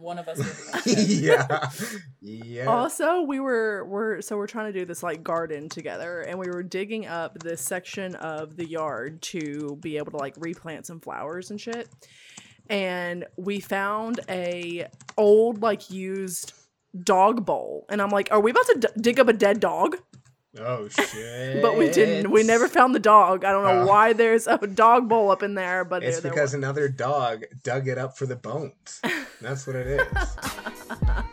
One of us. Would be that shit. yeah. Yeah. Also, we were we're so we're trying to do this like garden together, and we were digging up this section of the yard to be able to like replant some flowers and shit. And we found a old like used dog bowl, and I'm like, are we about to d- dig up a dead dog? Oh shit. But we didn't. We never found the dog. I don't know Oh. why there's a dog bowl up in there, but It's there, there because was. another dog dug it up for the bones. That's what it is.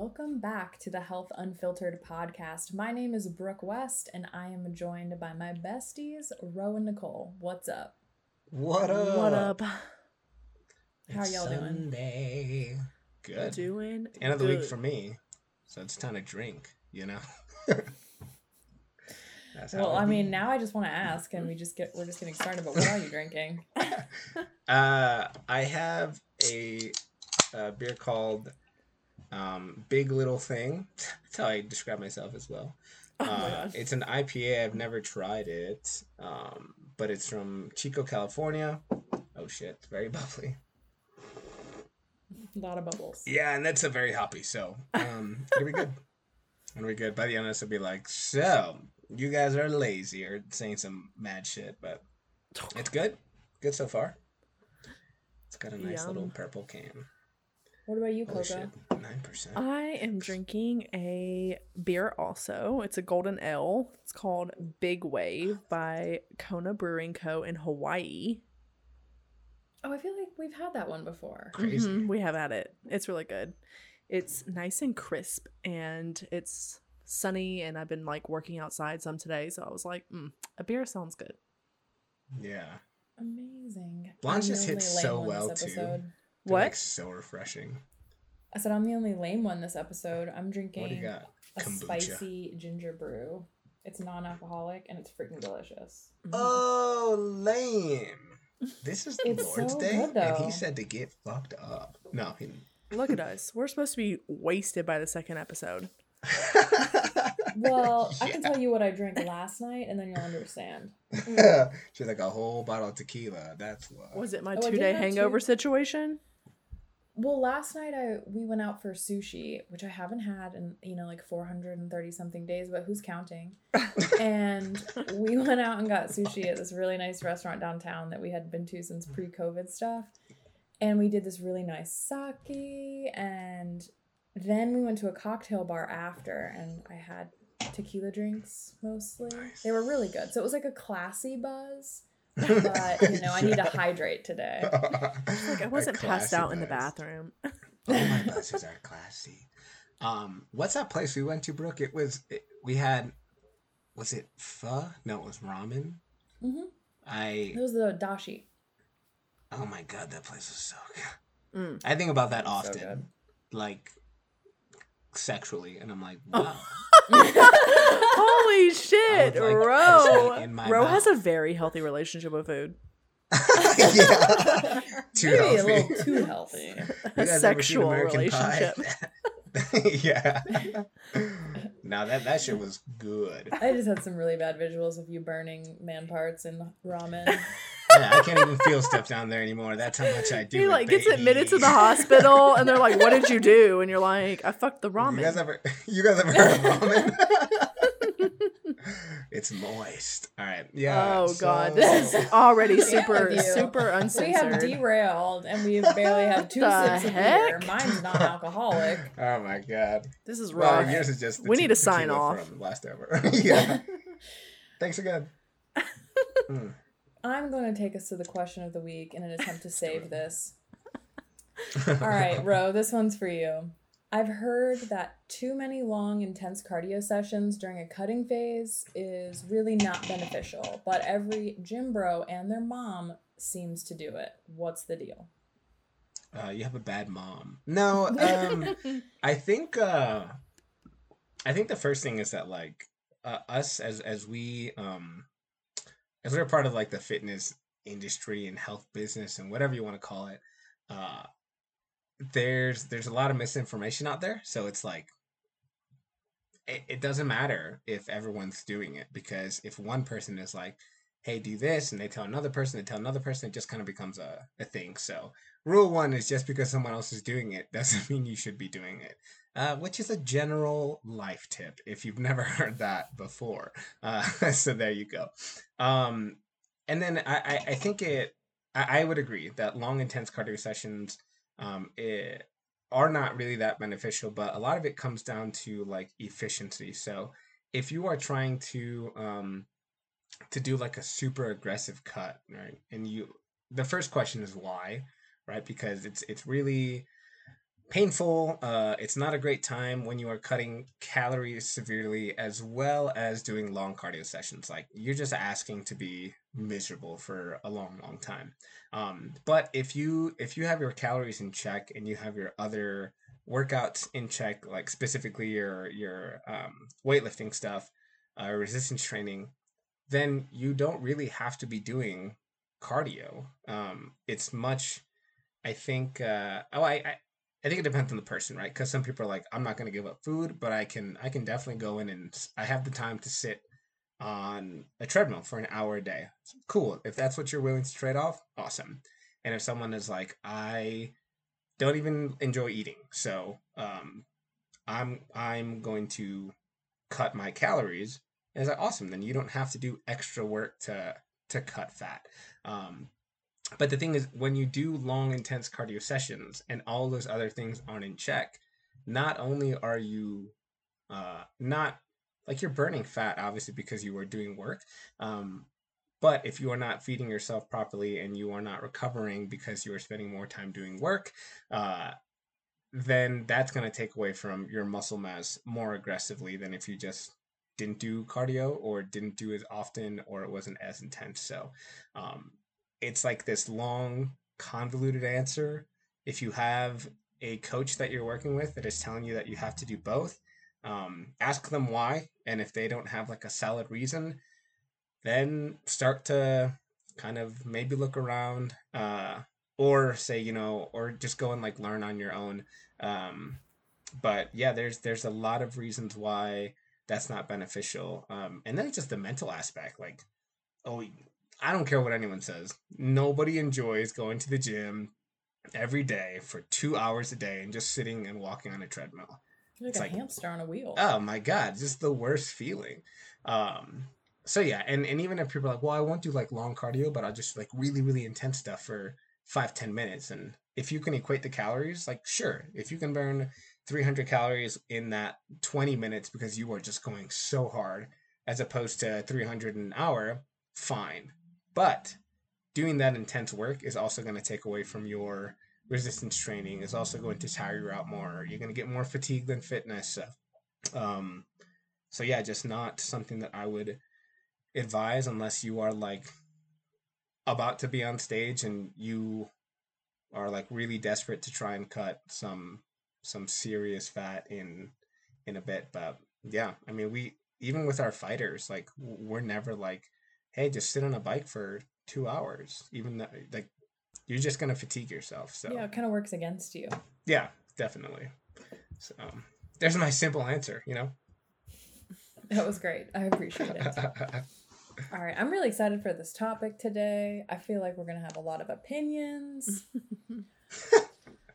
Welcome back to the Health Unfiltered podcast. My name is Brooke West, and I am joined by my besties, Ro and Nicole. What's up? What up? What up? How It's y'all doing? Sunday. Good. Doing End of the week for me. So it's time to drink, you know? That's Well, it I be. mean, now I just want to ask, and we just get we're just getting started. But what are you drinking? Uh, I have a, uh beer called um, Big Little Thing. That's how I describe myself as well. Oh Uh, it's an IPA. I've never tried it, um, but it's from Chico, California. Oh shit, very bubbly. A lot of bubbles. Yeah, and that's a very hoppy. So um, it'll be good. It'll be good. By the end, of this will be like, so you guys are lazy or saying some mad shit, but it's good. Good so far. It's got a nice little purple can. What about you, Holy Coco? nine percent. I am drinking a beer also. It's a golden ale. It's called Big Wave by Kona Brewing Co. in Hawaii. Oh, I feel like we've had that one before. Crazy. Mhm, we have had it. It's really good. It's nice and crisp and it's sunny and I've been like working outside some today, so I was like, mm, a beer sounds good. Yeah, Amazing. Blanche I'm just hits so well, this too. They're, What? Like, so refreshing. I said I'm the only lame one this episode. I'm drinking What do you got? a Kombucha. spicy ginger brew. It's non-alcoholic and it's freaking delicious. Mm-hmm. Oh, lame. This is the Lord's so Day, good, and he said to get fucked up. No, he Look at us. We're supposed to be wasted by the second episode. Well, I can tell you what I drank last night, and then you'll understand. She's like a whole bottle of tequila. That's what. Was it my Oh, I two did day hangover two- situation? Well, last night I we went out for sushi, which I haven't had in you know like 430 something days, but who's counting? and we went out and got sushi at this really nice restaurant downtown that we had been to since pre-COVID stuff. And we did this really nice sake and then we went to a cocktail bar after and I had tequila drinks mostly. They were really good. So it was like a classy buzz, but you know, I need to hydrate today. Like I A wasn't passed classy out in the buzz. bathroom. Oh my buses are classy. Um, what's that place we went to, Brooke? It was it, we had. Was it pho? No, it was ramen. Mm-hmm. I It was the dashi. oh my god, that place was so good. Mm. I think about that often, good. like sexually, and I'm like, wow. Holy shit, like, Ro! put it in my Ro has a very healthy relationship with food. yeah, too Maybe a healthy. little too healthy. A guys ever seen sexual relationship. yeah. Now that that shit was good. I just had some really bad visuals of you burning man parts in ramen. Yeah, I can't even feel stuff down there anymore. That's how much I do. He it, like gets admitted to the hospital, and they're like, "What did you do?" And you're like, "I fucked the ramen." You guys ever you guys ever heard of ramen? It's moist. All right. Yeah. oh so- god, this is already Yeah, super with you. super we have uncensored. derailed and we barely have two The sips of beer. Mine's not alcoholic. Oh my god. this is Well, raw. yours is just. We te- need to sign off. From last ever. yeah. Thanks again. Mm. I'm going to take us to the question of the week in an attempt to save this. All right, Ro, this one's for you. I've heard that too many long, intense cardio sessions during a cutting phase is really not beneficial, but every gym bro and their mom seems to do it. What's the deal? Uh, you have a bad mom. No, um, I think uh, I think the first thing is that like uh, us as as we um as we're part of like the fitness industry and health business and whatever you want to call it, uh, there's there's a lot of misinformation out there. So it's like it, it doesn't matter if everyone's doing it because if one person is like, hey, do this, and they tell another person, they tell another person, it just kind of becomes a, a thing. So, rule one is just because someone else is doing it doesn't mean you should be doing it, uh, which is a general life tip if you've never heard that before. Uh, so, there you go. Um, and then I, I, I think it, I, I, would agree that long, intense cardio sessions um, it, are not really that beneficial, but a lot of it comes down to like efficiency. So, if you are trying to um, to do like a super aggressive cut, right? And you the first question is why, right? Because it's it's really painful. Uh, it's not a great time when you are cutting calories severely, as well as doing long cardio sessions. Like you're just asking to be miserable for a long, long time. Um, but if you if you have your calories in check and you have your other workouts in check, like specifically your your um, weightlifting stuff, uh, resistance training, then you don't really have to be doing cardio. Um, it's much, I think. Uh, oh, I, I, I think it depends on the person, right? Because some people are like, I'm not going to give up food, but I can, I can definitely go in and I have the time to sit on a treadmill for an hour a day. Cool. If that's what you're willing to trade off, awesome. And if someone is like, I don't even enjoy eating, so um, I'm I'm going to cut my calories and it's like awesome. Then you don't have to do extra work to to cut fat. Um, but the thing is, when you do long, intense cardio sessions and all those other things aren't in check, not only are you uh, not like you're burning fat, obviously because you are doing work, um, but if you are not feeding yourself properly and you are not recovering because you are spending more time doing work, uh, then that's going to take away from your muscle mass more aggressively than if you just didn't do cardio or didn't do as often or it wasn't as intense. So um, it's like this long, convoluted answer. If you have a coach that you're working with that is telling you that you have to do both, um, ask them why. And if they don't have like a solid reason, then start to kind of maybe look around uh, or say, you know, or just go and like learn on your own. Um, but yeah, there's there's a lot of reasons why that's not beneficial. Um, and then it's just the mental aspect. Like, oh, I don't care what anyone says. Nobody enjoys going to the gym every day for two hours a day and just sitting and walking on a treadmill. Like it's a like, hamster on a wheel. Oh my god, just the worst feeling. Um, so yeah, and, and even if people are like, well, I won't do like long cardio, but I'll just like really, really intense stuff for five, ten minutes. And if you can equate the calories, like sure, if you can burn 300 calories in that 20 minutes because you are just going so hard as opposed to 300 an hour, fine. But doing that intense work is also going to take away from your resistance training, is also going to tire you out more. You're going to get more fatigue than fitness. Um, so yeah, just not something that I would advise unless you are like about to be on stage and you are like really desperate to try and cut some some serious fat in in a bit. But yeah, I mean, we even with our fighters, like we're never like, hey, just sit on a bike for two hours. Even though, like you're just gonna fatigue yourself. So yeah, it kind of works against you. Yeah, definitely. So there's my simple answer. You know. That was great. I appreciate it. All right, I'm really excited for this topic today. I feel like we're gonna have a lot of opinions.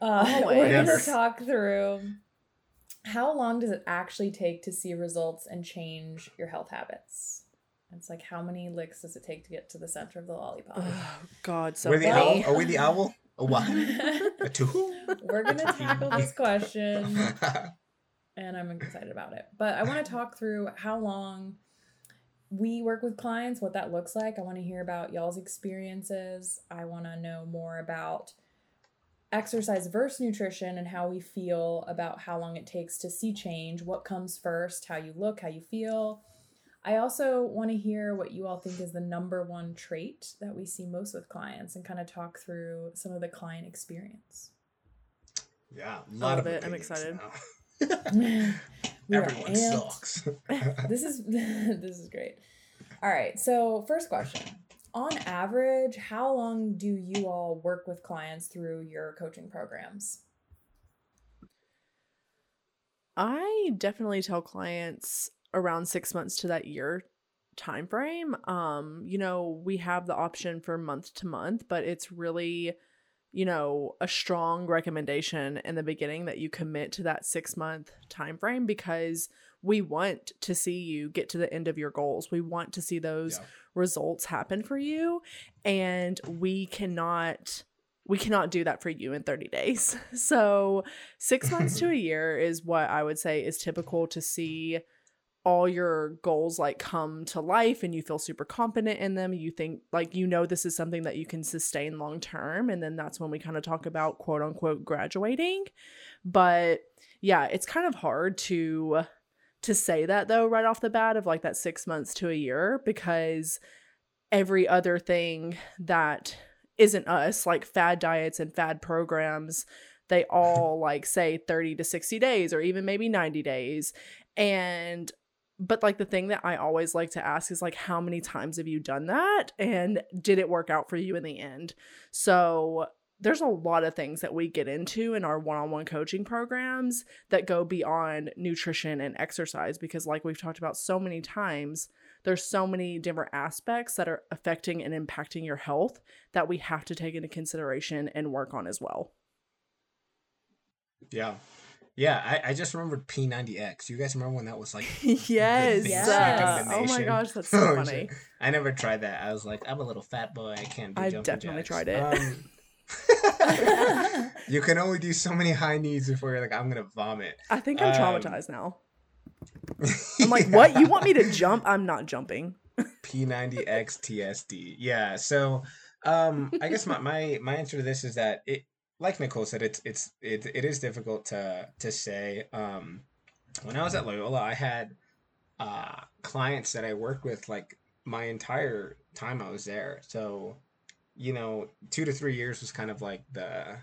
Uh, we're going to talk through how long does it actually take to see results and change your health habits? It's like how many licks does it take to get to the center of the lollipop? Oh, God, so we're the owl. Are we the owl? A one? a two? We're gonna tackle this question, and I'm excited about it. But I want to talk through how long we work with clients, what that looks like. I want to hear about y'all's experiences. I want to know more about exercise versus nutrition and how we feel about how long it takes to see change, what comes first, how you look, how you feel. I also want to hear what you all think is the number one trait that we see most with clients and kind of talk through some of the client experience. Yeah, a lot of it. I'm excited. Everyone sucks. this is this is great. All right, so first question on average, how long do you all work with clients through your coaching programs? I definitely tell clients around six months to that year time frame. Um, you know, we have the option for month to month, but it's really, you know, a strong recommendation in the beginning that you commit to that six month time frame because we want to see you get to the end of your goals. We want to see those yeah. results happen for you. And we cannot we cannot do that for you in 30 days. So, 6 months to a year is what I would say is typical to see all your goals like come to life and you feel super confident in them. You think like you know this is something that you can sustain long term and then that's when we kind of talk about quote unquote graduating. But yeah, it's kind of hard to to say that though right off the bat of like that 6 months to a year because every other thing that isn't us, like fad diets and fad programs, they all like say 30 to 60 days or even maybe 90 days. And but like the thing that I always like to ask is like how many times have you done that and did it work out for you in the end? So there's a lot of things that we get into in our one-on-one coaching programs that go beyond nutrition and exercise because like we've talked about so many times there's so many different aspects that are affecting and impacting your health that we have to take into consideration and work on as well. Yeah. Yeah, I, I just remembered P90X. You guys remember when that was like yes, yeah. Oh my gosh, that's so oh, funny. I never tried that. I was like, I'm a little fat boy. I can't do I definitely jacks. tried it. Um, you can only do so many high knees before you're like, I'm gonna vomit. I think I'm um, traumatized now. I'm like, yeah. what? You want me to jump? I'm not jumping. P90X TSD. Yeah. So, um, I guess my, my my answer to this is that it, like Nicole said, it's it's it, it is difficult to to say. Um, when I was at Loyola, I had uh clients that I worked with like my entire time I was there. So, you know, two to three years was kind of like the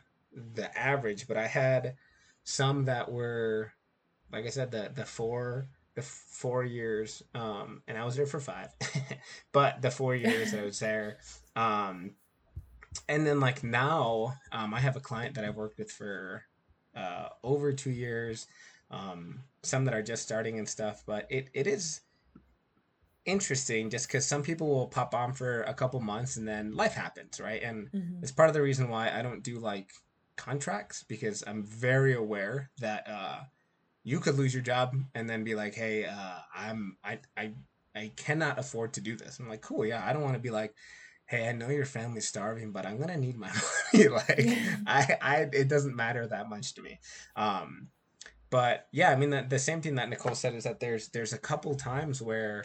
the average, but I had some that were like I said, the the four the four years, um, and I was there for five, but the four years I was there, um, and then like now, um, I have a client that I've worked with for uh, over two years, um, some that are just starting and stuff, but it it is interesting just because some people will pop on for a couple months and then life happens, right? And mm-hmm. it's part of the reason why I don't do like contracts because I'm very aware that uh, you could lose your job and then be like, hey, uh, I'm I I I cannot afford to do this. I'm like, cool, yeah. I don't want to be like, hey, I know your family's starving, but I'm gonna need my money. like, I I it doesn't matter that much to me. Um, but yeah, I mean the, the same thing that Nicole said is that there's there's a couple times where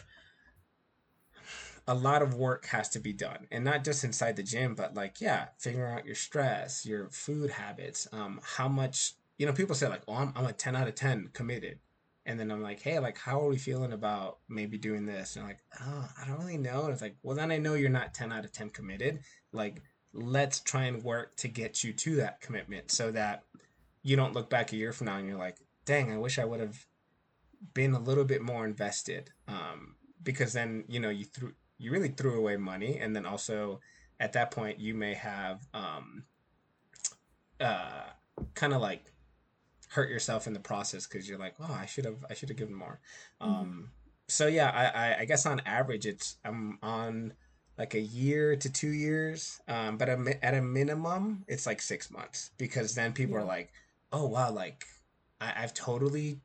a lot of work has to be done and not just inside the gym but like yeah figuring out your stress your food habits um how much you know, people say like, "Oh, I'm, I'm a 10 out of 10 committed," and then I'm like, "Hey, like, how are we feeling about maybe doing this?" And like, "Oh, I don't really know." And it's like, "Well, then I know you're not 10 out of 10 committed. Like, let's try and work to get you to that commitment, so that you don't look back a year from now and you're like, dang, I wish I would have been a little bit more invested." Um, because then you know you threw you really threw away money, and then also at that point you may have um, uh, kind of like hurt yourself in the process because you're like, oh, I should have, I should have given more. Mm-hmm. Um, so yeah, I, I, I, guess on average, it's I'm on like a year to two years, um, but at a minimum, it's like six months because then people yeah. are like, oh wow, like I, I've totally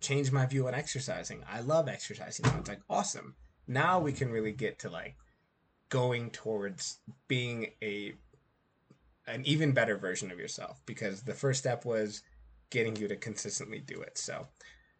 changed my view on exercising. I love exercising. Now. It's like awesome. Now we can really get to like going towards being a an even better version of yourself because the first step was getting you to consistently do it. So,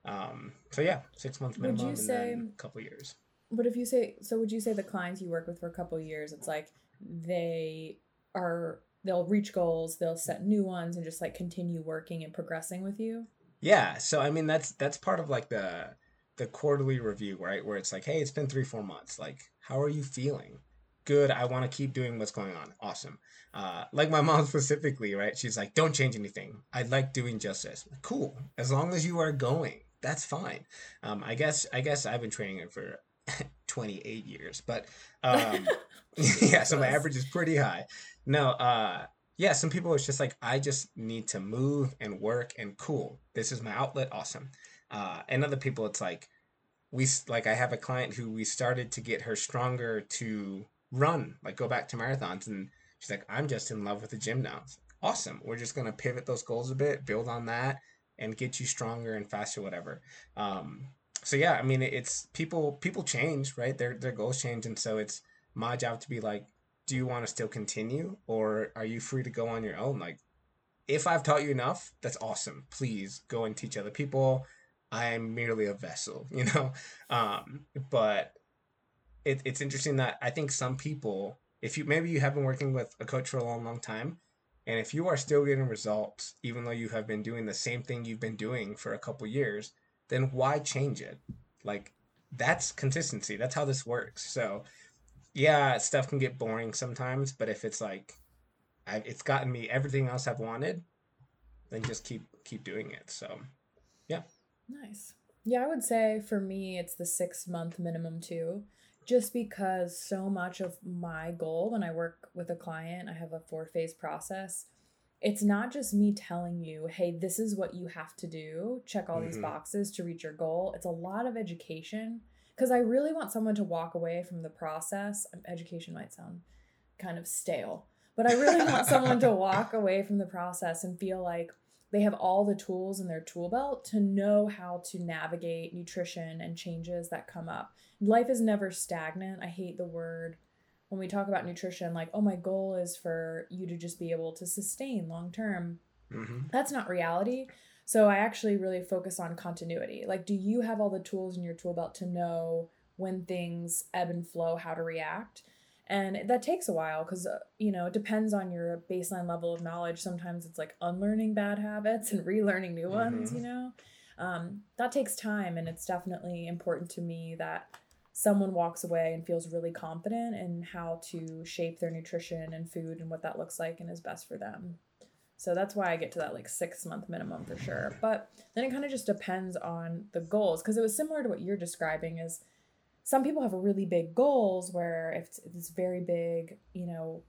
um, so yeah, six months minimum would you say, and a couple years. But if you say so, would you say the clients you work with for a couple years, it's like they are they'll reach goals, they'll set new ones, and just like continue working and progressing with you. Yeah. So I mean, that's that's part of like the the quarterly review, right? Where it's like, hey, it's been three four months. Like, how are you feeling? Good. I want to keep doing what's going on. Awesome. Uh, like my mom specifically, right? She's like, don't change anything. I like doing just this. Cool. As long as you are going, that's fine. Um, I guess I guess I've been training it for 28 years, but um, yeah, so my average is pretty high. No, uh, yeah, some people it's just like I just need to move and work and cool. This is my outlet, awesome. Uh, and other people it's like we like I have a client who we started to get her stronger to run, like go back to marathons, and she's like, I'm just in love with the gym now. awesome. We're just gonna pivot those goals a bit, build on that, and get you stronger and faster, whatever. Um, so yeah, I mean, it's people people change, right? Their their goals change, and so it's my job to be like, do you want to still continue, or are you free to go on your own? Like, if I've taught you enough, that's awesome. Please go and teach other people. I am merely a vessel, you know. Um, but it, it's interesting that I think some people, if you maybe you have been working with a coach for a long, long time, and if you are still getting results, even though you have been doing the same thing you've been doing for a couple years, then why change it? Like that's consistency. That's how this works. So yeah, stuff can get boring sometimes, but if it's like I've, it's gotten me everything else I've wanted, then just keep keep doing it. So yeah. Nice. Yeah, I would say for me it's the six month minimum too. Just because so much of my goal when I work with a client, I have a four phase process it's not just me telling you, hey, this is what you have to do, check all mm-hmm. these boxes to reach your goal. It's a lot of education because I really want someone to walk away from the process. Um, education might sound kind of stale, but I really want someone to walk away from the process and feel like they have all the tools in their tool belt to know how to navigate nutrition and changes that come up. Life is never stagnant. I hate the word when we talk about nutrition, like, oh, my goal is for you to just be able to sustain long term. Mm-hmm. That's not reality. So I actually really focus on continuity. Like, do you have all the tools in your tool belt to know when things ebb and flow, how to react? And that takes a while because, uh, you know, it depends on your baseline level of knowledge. Sometimes it's like unlearning bad habits and relearning new ones, mm-hmm. you know? Um, that takes time. And it's definitely important to me that someone walks away and feels really confident in how to shape their nutrition and food and what that looks like and is best for them. So that's why I get to that like six month minimum for sure. But then it kind of just depends on the goals because it was similar to what you're describing is some people have really big goals where if it's, it's very big, you know,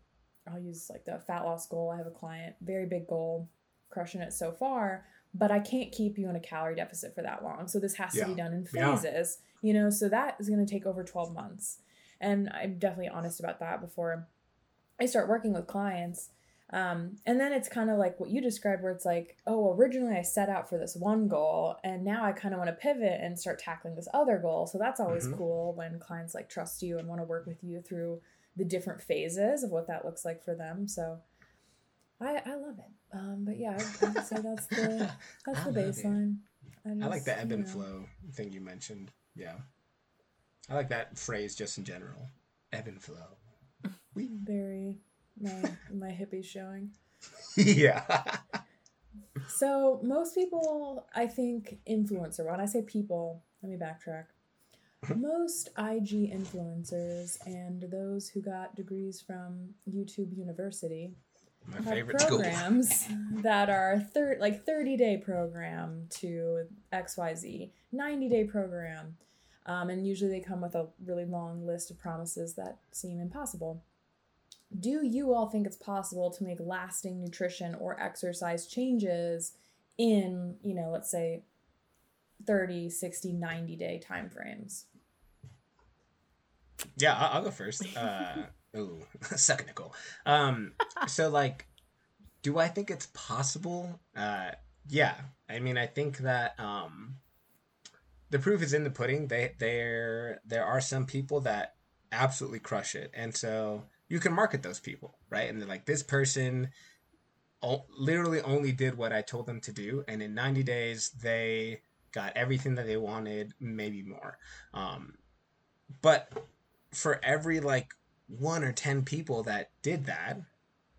I'll use like the fat loss goal. I have a client, very big goal, crushing it so far, but I can't keep you in a calorie deficit for that long. So this has yeah. to be done in phases. Yeah you know so that is going to take over 12 months and i'm definitely honest about that before i start working with clients um, and then it's kind of like what you described where it's like oh originally i set out for this one goal and now i kind of want to pivot and start tackling this other goal so that's always mm-hmm. cool when clients like trust you and want to work with you through the different phases of what that looks like for them so i i love it um, but yeah i would say that's the that's the baseline I, just, I, like the ebb and know. flow thing you mentioned yeah. I like that phrase just in general. Ebb and flow. Very my my hippies showing. yeah. so most people I think influencer when I say people, let me backtrack. most IG influencers and those who got degrees from YouTube University my have programs that are thir- like 30 day program to XYZ, 90 day program, um, and usually they come with a really long list of promises that seem impossible. Do you all think it's possible to make lasting nutrition or exercise changes in, you know, let's say 30, 60, 90 day timeframes? Yeah, I'll, go first. Uh, ooh, suck Nicole. Um, so like, do I think it's possible? Uh, yeah. I mean, I think that um, the proof is in the pudding. They there there are some people that absolutely crush it, and so you can market those people, right? And they're like, this person literally only did what I told them to do, and in 90 days they got everything that they wanted, maybe more. Um, but for every like one or 10 people that did that,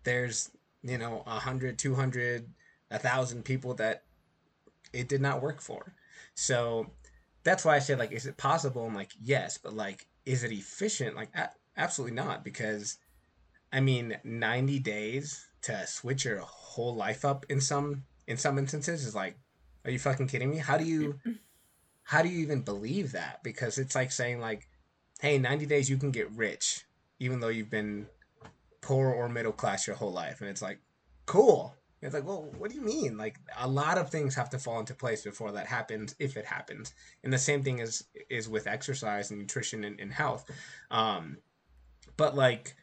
there's you know a hundred, two hundred, a thousand people that it did not work for. So that's why I said like, is it possible? I'm like, yes, but like, is it efficient? Like, a- absolutely not, because I mean, 90 days to switch your whole life up in some in some instances is like, are you fucking kidding me? How do you how do you even believe that? Because it's like saying like, hey, 90 days you can get rich, even though you've been poor or middle class your whole life, and it's like, cool. It's like, well, what do you mean? Like a lot of things have to fall into place before that happens, if it happens. And the same thing is is with exercise and nutrition and, and health. Um, but like,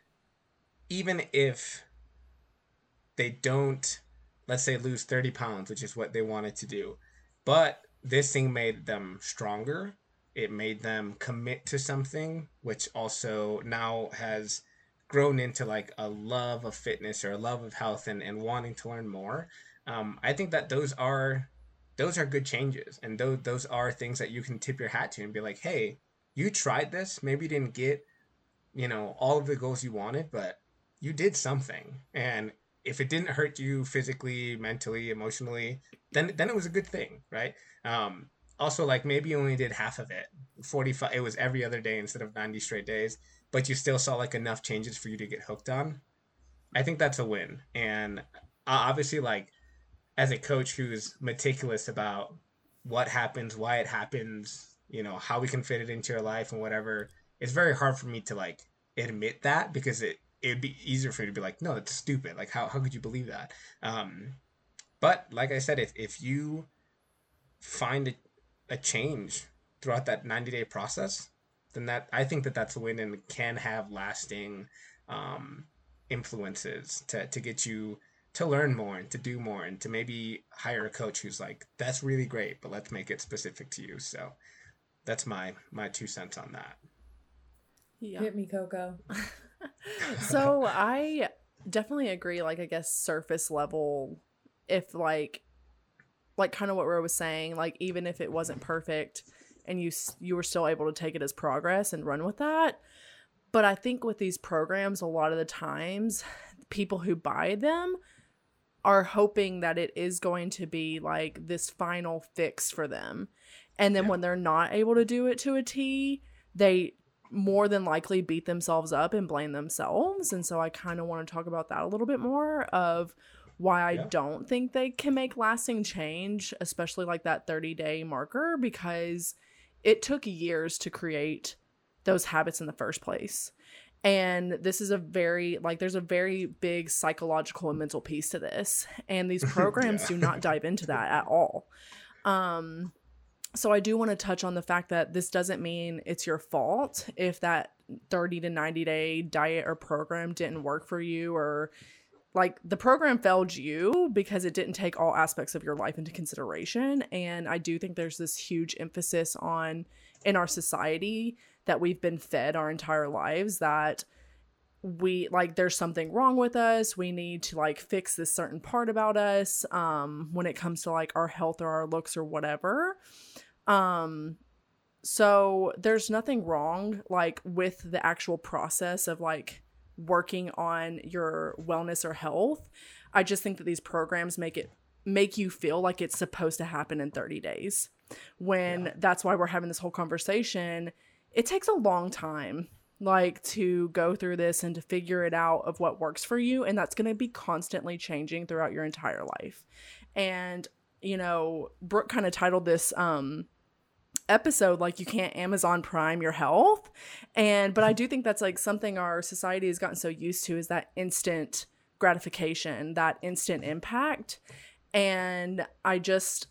even if they don't, let's say, lose thirty pounds, which is what they wanted to do, but this thing made them stronger. It made them commit to something, which also now has grown into like a love of fitness or a love of health and, and wanting to learn more. Um, i think that those are those are good changes. And those, those are things that you can tip your hat to and be like hey you tried this. Maybe you didn't get you know all of the goals you wanted but you did something. And if it didn't hurt you physically mentally emotionally then then it was a good thing right? Um, also like maybe you only did half of it 45 it was every other day instead of 90 straight days but you still saw like enough changes for you to get hooked on, I think that's a win. And obviously, like as a coach who's meticulous about what happens, why it happens, you know, how we can fit it into your life and whatever, it's very hard for me to like admit that because it it'd be easier for me to be like, no, that's stupid. Like how how could you believe that? Um, but like I said, if if you find a, a change throughout that 90 day process, then that I think that that's a win and can have lasting um, influences to to get you to learn more and to do more and to maybe hire a coach who's like that's really great but let's make it specific to you. So that's my my two cents on that. Yeah. hit me coco. So i definitely agree like i guess surface level if like like kind of what Ro was saying like even if it wasn't perfect and you you were still able to take it as progress and run with that. But I think with these programs a lot of the times people who buy them are hoping that it is going to be like this final fix for them. And then yeah. when they're not able to do it to a T, they more than likely beat themselves up and blame themselves. And so I kind of want to talk about that a little bit more of why I yeah. don't think they can make lasting change, especially like that 30 day marker, because it took years to create those habits in the first place. And this is a very, like, there's a very big psychological and mental piece to this. And these programs yeah. do not dive into that at all. Um, so I do want to touch on the fact that this doesn't mean it's your fault if that 30 to 90 day diet or program didn't work for you or like the program failed you because it didn't take all aspects of your life into consideration. And i do think there's this huge emphasis on in our society that we've been fed our entire lives that we like there's something wrong with us. We need to like fix this certain part about us um when it comes to like our health or our looks or whatever. Um so there's nothing wrong like with the actual process of like working on your wellness or health. I just think that these programs make it make you feel like it's supposed to happen in 30 days. When yeah. that's why we're having this whole conversation, it takes a long time like to go through this and to figure it out of what works for you and that's going to be constantly changing throughout your entire life. And you know, Brooke kind of titled this um episode like you can't Amazon Prime your health. And but I do think that's like something our society has gotten so used to is that instant gratification, that instant impact. And I just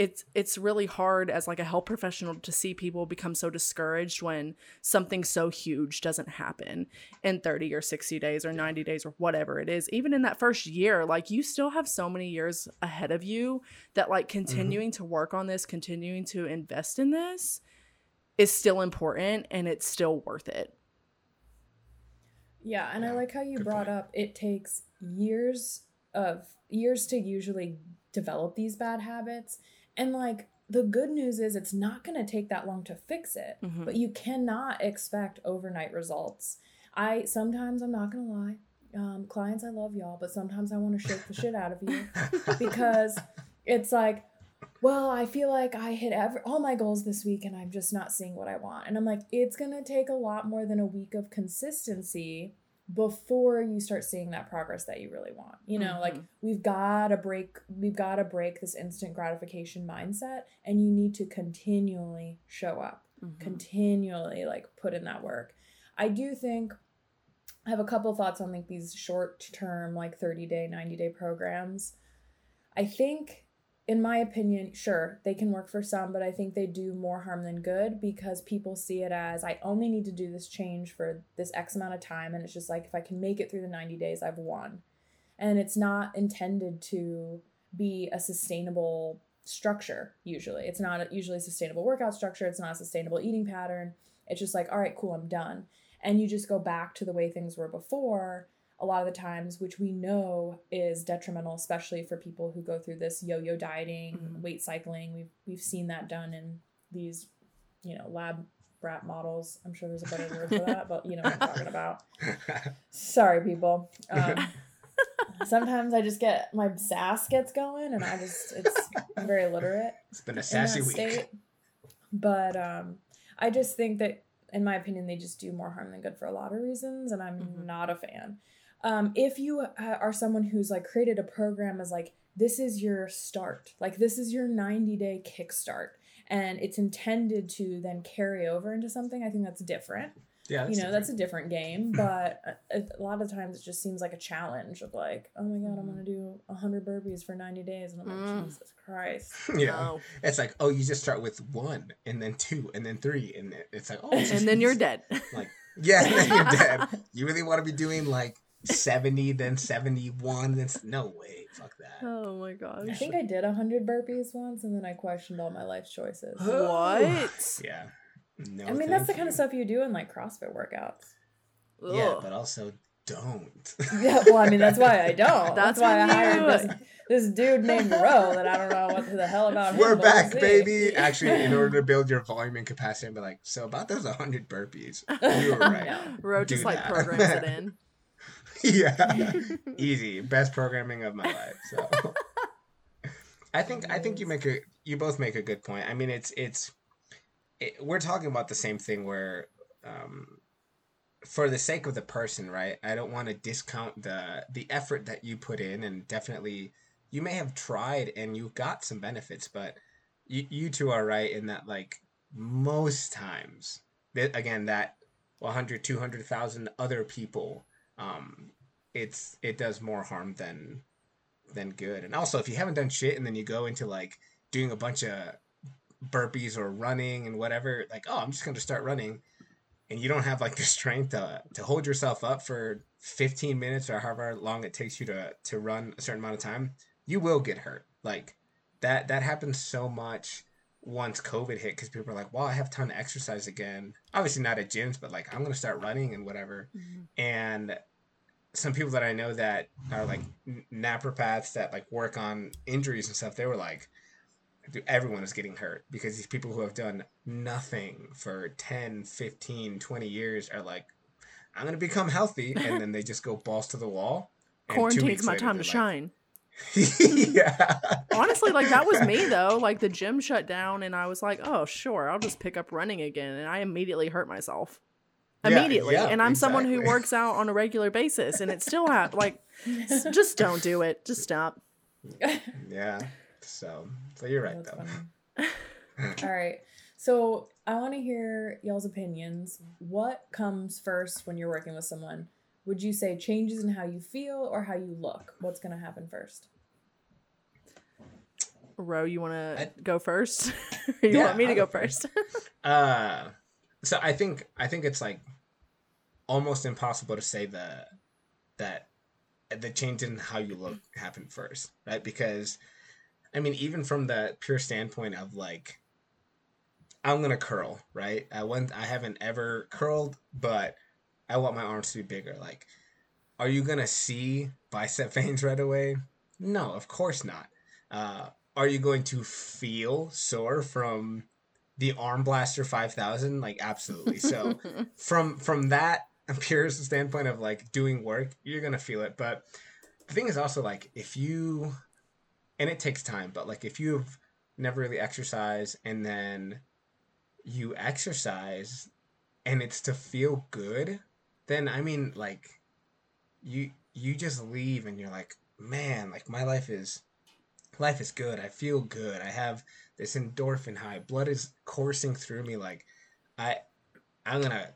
it's it's really hard as like a health professional to see people become so discouraged when something so huge doesn't happen in 30 or 60 days or 90 days or whatever it is even in that first year like you still have so many years ahead of you that like mm-hmm. continuing mm-hmm. to work on this continuing to invest in this is still important and it's still worth it yeah and i like how you brought point. up it takes years of years to usually develop these bad habits and like the good news is it's not going to take that long to fix it, mm-hmm. but you cannot expect overnight results. I sometimes I'm not going to lie. Um, clients, I love y'all, but sometimes I want to shake the shit out of you because it's like, well, I feel like I hit every, all my goals this week and I'm just not seeing what I want. And I'm like, it's going to take a lot more than a week of consistency before you start seeing that progress that you really want. You know, mm-hmm. like we've got to break we've got to break this instant gratification mindset and you need to continually show up. Mm-hmm. Continually like put in that work. I do think I have a couple thoughts on like these short term, like 30 day, 90 day programs. I think, in my opinion, sure, they can work for some, but I think they do more harm than good because people see it as I only need to do this change for this X amount of time. And it's just like, if I can make it through the 90 days, I've won. And it's not intended to be a sustainable structure, usually. It's not usually a sustainable workout structure, it's not a sustainable eating pattern. It's just like, all right, cool, I'm done and you just go back to the way things were before a lot of the times which we know is detrimental especially for people who go through this yo-yo dieting mm-hmm. weight cycling we've we've seen that done in these you know lab rat models i'm sure there's a better word for that but you know what i'm talking about sorry people um, sometimes i just get my sass gets going and i just it's I'm very illiterate it's been a sassy week state. but um i just think that in my opinion, they just do more harm than good for a lot of reasons, and I'm mm-hmm. not a fan. Um, if you are someone who's like created a program as like this is your start, like this is your 90 day kickstart, and it's intended to then carry over into something, I think that's different. Yeah, you know different. that's a different game, but a, a, lot of times it just seems like a challenge of like, oh my god, I'm gonna do hundred burpees for ninety days, and I'm like, mm. Jesus Christ. Yeah, no. it's like, oh, you just start with one, and then two, and then three, and it's like, oh, and then you're dead. Like, yeah, then you're dead. You really want to be doing like seventy, then seventy-one? Then no way, fuck that. Oh my gosh. I think I did hundred burpees once, and then I questioned all my life choices. what? Yeah. No, I mean, that's the kind of stuff you do in like CrossFit workouts. Ugh. Yeah, but also don't. yeah, well, I mean, that's why I don't. That's, that's why I hired this, this dude named Ro that I don't know what the hell about. We're back, baby. Actually, in order to build your volume and capacity, I'd be like, so about those 100 burpees. You were right. no. Ro just like programs it in. Yeah, easy. Best programming of my life. So. I think I think you make a you both make a good point. I mean, it's it's it, we're talking about the same thing where um, for the sake of the person right i don't want to discount the the effort that you put in and definitely you may have tried and you got some benefits but you, you two are right in that like most times that again that 100 200,000 other people um it's it does more harm than than good and also if you haven't done shit and then you go into like doing a bunch of burpees or running and whatever, like, oh, I'm just going to start running, and you don't have like the strength to, to hold yourself up for 15 minutes or however long it takes you to, to run a certain amount of time, you will get hurt. Like that, that happens so much once COVID hit because people are like, well, I have time to exercise again. Obviously not at gyms, but like I'm going to start running and whatever. Mm-hmm. And some people that I know that are like naturopaths that like work on injuries and stuff, they were like, everyone is getting hurt because these people who have done nothing for 10 15 20 years are like i'm gonna become healthy and then they just go balls to the wall quarantine's my later, time to like, shine. Yeah. Honestly like that was me though. Like the gym shut down and i was like oh sure i'll just pick up running again and i immediately hurt myself immediately yeah, yeah, and i'm exactly. someone who works out on a regular basis and it still have like just don't do it just stop yeah so, so you're right though. All right. So I want to hear y'all's opinions. What comes first when you're working with someone? Would you say changes in how you feel or how you look? What's going to happen first? Ro, you want to go first? you yeah, want me to go first? uh, so I think I think it's like almost impossible to say the that the change in how you look happened first, right? Because I mean, even from the pure standpoint of like, I'm gonna curl, right? I want, I haven't ever curled, but I want my arms to be bigger. Like, are you gonna see bicep veins right away? No, of course not. Uh, are you going to feel sore from the Arm Blaster 5000? Like, absolutely. So, from from that pure standpoint of like doing work, you're gonna feel it. But the thing is also like if you and it takes time but like if you've never really exercised and then you exercise and it's to feel good then i mean like you you just leave and you're like man like my life is life is good i feel good i have this endorphin high blood is coursing through me like i i'm gonna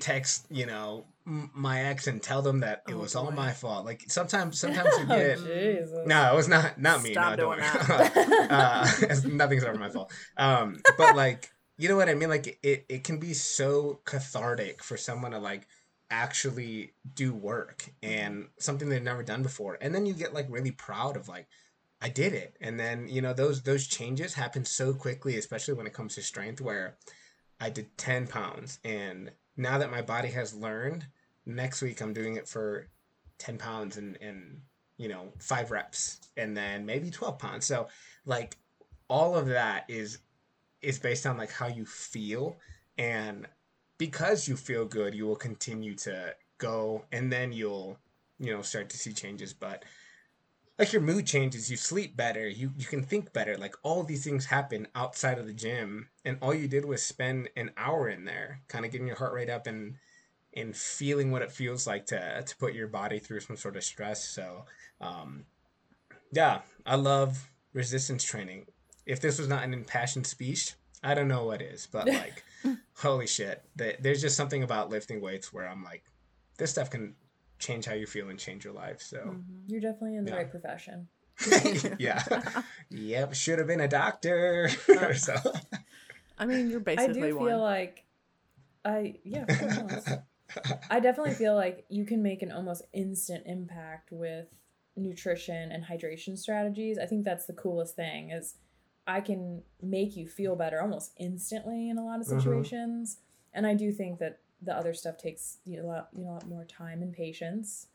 text, you know, my ex and tell them that it Oh, was all my fault. Like sometimes, sometimes you Oh, get. Jesus. No, it was not not me. Stop no, don't doing uh, nothing's ever my fault. Um, but like, you know what I mean? Like, it it can be so cathartic for someone to like actually do work and something they've never done before, and then you get like really proud of like. I did it, and then you know those those changes happen so quickly, especially when it comes to strength. Where I did ten pounds, and now that my body has learned, next week I'm doing it for ten pounds and and you know five reps, and then maybe twelve pounds. So like all of that is is based on like how you feel, and because you feel good, you will continue to go, and then you'll you know start to see changes, but like your mood changes, you sleep better, you you can think better. Like all these things happen outside of the gym, and all you did was spend an hour in there, kind of getting your heart rate up and and feeling what it feels like to to put your body through some sort of stress. So, um, yeah, I love resistance training. If this was not an impassioned speech, I don't know what is, but like, holy shit, th- there's just something about lifting weights where I'm like, this stuff can change how you feel and change your life. So. Mhm. You're definitely in the Yeah. right profession. yeah. Yep. Should have been a doctor. so. I mean, you're basically. I do one. feel like I yeah. I definitely feel like you can make an almost instant impact with nutrition and hydration strategies. I think that's the coolest thing is I can make you feel better almost instantly in a lot of Mhm. situations. And I do think that the other stuff takes you know, a lot, you know, a lot more time and patience.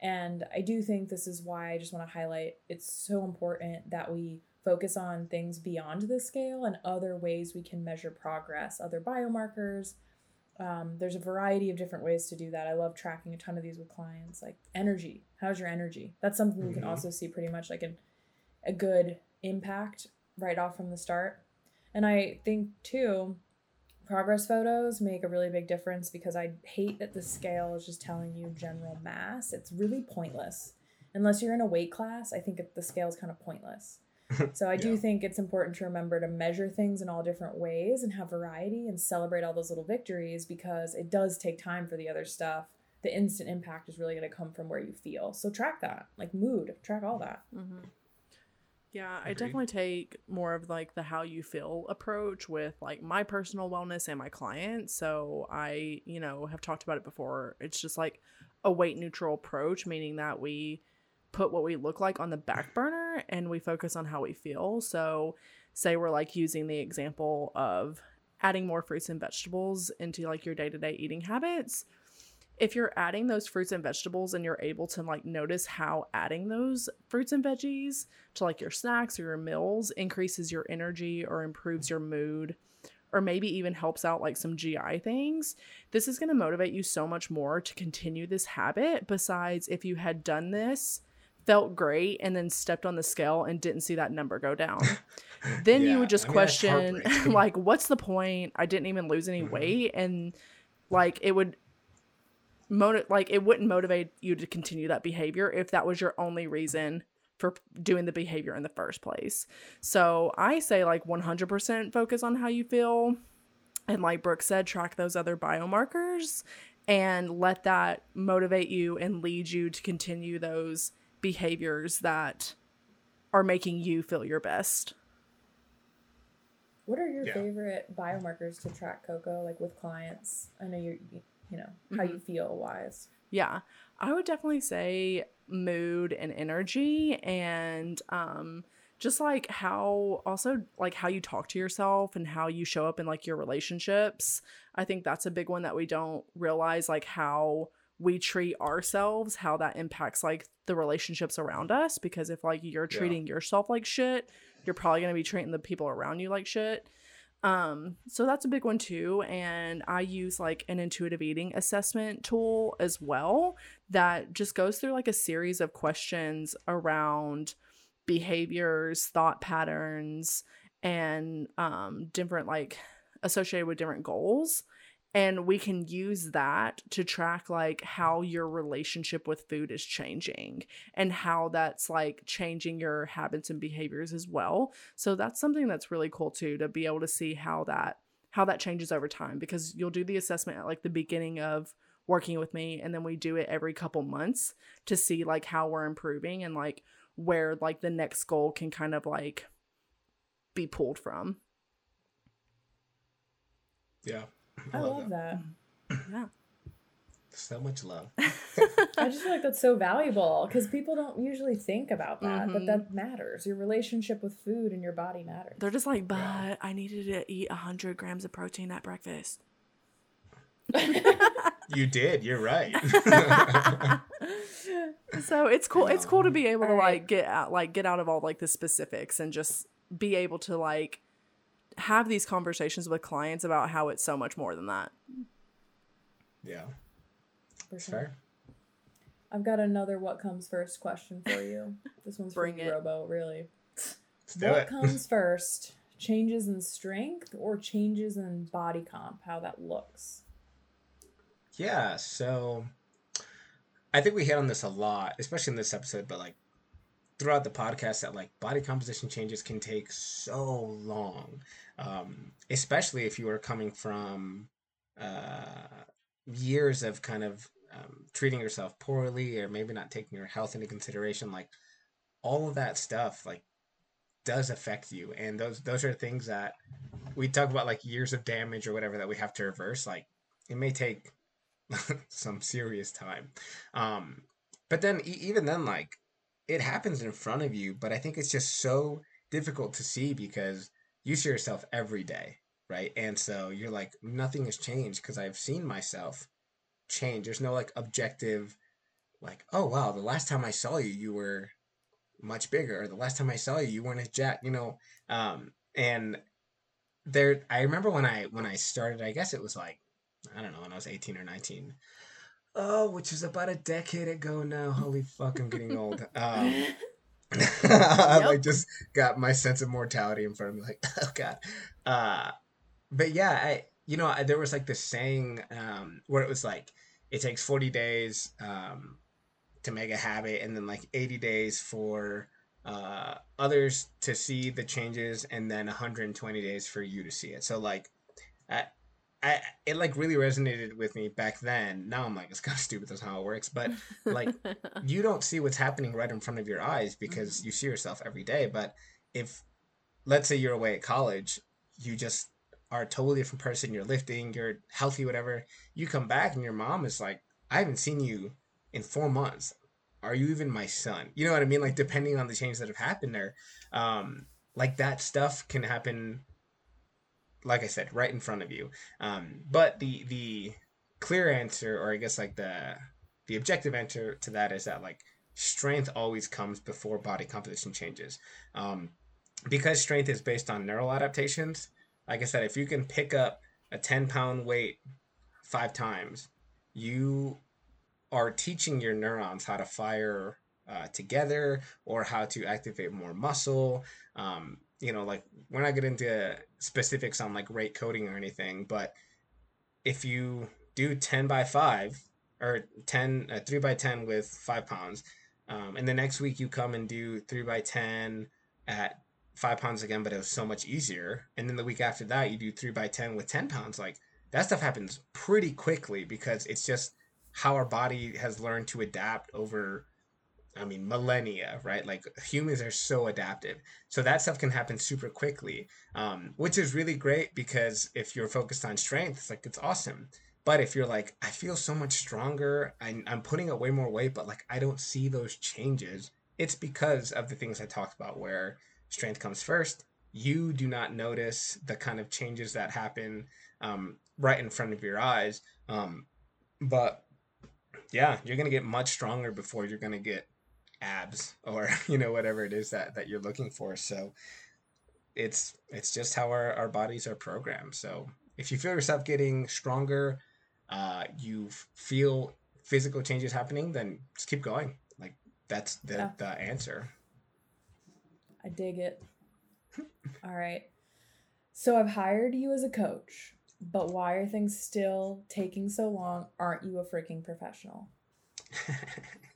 And I do think this is why I just want to highlight it's so important that we focus on things beyond the scale and other ways we can measure progress, other biomarkers, um, there's a variety of different ways to do that. I love tracking a ton of these with clients, like energy. How's your energy? That's something you can also see pretty much like an, a good impact right off from the start. And I think too, progress photos make a really big difference because I hate that the scale is just telling you general mass. It's really pointless. Unless you're in a weight class, I think the scale is kind of pointless. So I do Yeah. think it's important to remember to measure things in all different ways and have variety and celebrate all those little victories because it does take time for the other stuff. The instant impact is really going to come from where you feel. So track that, like mood, track all that. hmm Yeah, I definitely take more of like the how you feel approach with like my personal wellness and my clients. So I, you know, have talked about it before. It's just like a weight neutral approach, meaning that we put what we look like on the back burner and we focus on how we feel. So say we're like using the example of adding more fruits and vegetables into like your day-to-day eating habits if you're adding those fruits and vegetables and you're able to like notice how adding those fruits and veggies to like your snacks or your meals increases your energy or improves your mood or maybe even helps out like some GI things, this is going to motivate you so much more to continue this habit. Besides, if you had done this, felt great, and then stepped on the scale and didn't see that number go down, then Yeah, you would just I mean, question, like, what's the point? I didn't even lose any Mhm. weight. And like, it would motiv- like it wouldn't motivate you to continue that behavior if that was your only reason for doing the behavior in the first place. So I say like 100% focus on how you feel and like Brooke said track those other biomarkers and let that motivate you and lead you to continue those behaviors that are making you feel your best. What are your Yeah. favorite biomarkers to track Coco, like with clients? I know you're, you you know, how you feel wise. Yeah, I would definitely say mood and energy and um just like how also like how you talk to yourself and how you show up in like your relationships. I think that's a big one that we don't realize like how we treat ourselves, how that impacts like the relationships around us because if like you're Yeah. treating yourself like shit, you're probably going to be treating the people around you like shit. Um, so that's a big one too. And I use like an intuitive eating assessment tool as well that just goes through like a series of questions around behaviors, thought patterns, and um, different like associated with different goals. And we can use that to track like how your relationship with food is changing and how that's like changing your habits and behaviors as well. So that's something that's really cool too to be able to see how that how that changes over time because you'll do the assessment at like the beginning of working with me and then we do it every couple months to see like how we're improving and like where like the next goal can kind of like be pulled from. Yeah. I, I love, love that. that. Yeah. So much love. I just feel like that's so valuable because people don't usually think about that, mm-hmm. but that matters. Your relationship with food and your body matters. They're just like, but yeah. I needed to eat 100 grams of protein at breakfast. you did. You're right. so it's cool. It's cool to be able to like get out, like get out of all like the specifics and just be able to like have these conversations with clients about how it's so much more than that. Yeah. For sure. Fair. I've got another what comes first question for you. This one's Bring for you, Robo, really. what comes first? Changes in strength or changes in body comp, how that looks? Yeah, so I think we hit on this a lot, especially in this episode, but like throughout the podcast that like body composition changes can take so long um, especially if you are coming from uh, years of kind of um, treating yourself poorly or maybe not taking your health into consideration like all of that stuff like does affect you. And those those are things that we talk about like years of damage or whatever that we have to reverse like it may take some serious time. Um but then e- even then like it happens in front of you, but I think it's just so difficult to see because you see yourself every day, right? And so you're like, nothing has changed because I've seen myself change. There's no like objective, like, oh wow, the last time I saw you, you were much bigger, or the last time I saw you, you weren't as jack, you know. Um, and there, I remember when I when I started, I guess it was like, I don't know, when I was 18 or 19. Oh, which is about a decade ago now. Holy fuck, I'm getting old. Um, I like just got my sense of mortality in front of me. Like, oh god. Uh, but yeah, I you know I, there was like this saying um, where it was like it takes 40 days um, to make a habit, and then like 80 days for uh, others to see the changes, and then 120 days for you to see it. So like. I it like really resonated with me back then. Now I'm like, it's kind of stupid. That's how it works. But like, you don't see what's happening right in front of your eyes because mm-hmm. you see yourself every day. But if, let's say you're away at college, you just are a totally different person. You're lifting, you're healthy, whatever. You come back and your mom is like, I haven't seen you in four months. Are you even my son? You know what I mean? Like depending on the changes that have happened there, um, like that stuff can happen like I said, right in front of you. Um, but the the clear answer, or I guess like the the objective answer to that is that like strength always comes before body composition changes. Um, because strength is based on neural adaptations. Like I said, if you can pick up a ten pound weight five times, you are teaching your neurons how to fire uh, together or how to activate more muscle. Um, you know, like we're not getting into specifics on like rate coding or anything, but if you do 10 by 5 or 10, uh, 3 by 10 with 5 pounds, um, and the next week you come and do 3 by 10 at 5 pounds again, but it was so much easier. And then the week after that, you do 3 by 10 with 10 pounds. Like that stuff happens pretty quickly because it's just how our body has learned to adapt over I mean, millennia, right? Like humans are so adaptive. So that stuff can happen super quickly, um, which is really great because if you're focused on strength, it's like, it's awesome. But if you're like, I feel so much stronger, I, I'm putting up way more weight, but like, I don't see those changes, it's because of the things I talked about where strength comes first. You do not notice the kind of changes that happen um, right in front of your eyes. Um, but yeah, you're going to get much stronger before you're going to get abs or you know whatever it is that that you're looking for. So it's it's just how our, our bodies are programmed. So if you feel yourself getting stronger uh you feel physical changes happening then just keep going. Like that's the yeah. the answer. I dig it. All right. So i've hired you as a coach but why are things still taking so long? Aren't you a freaking professional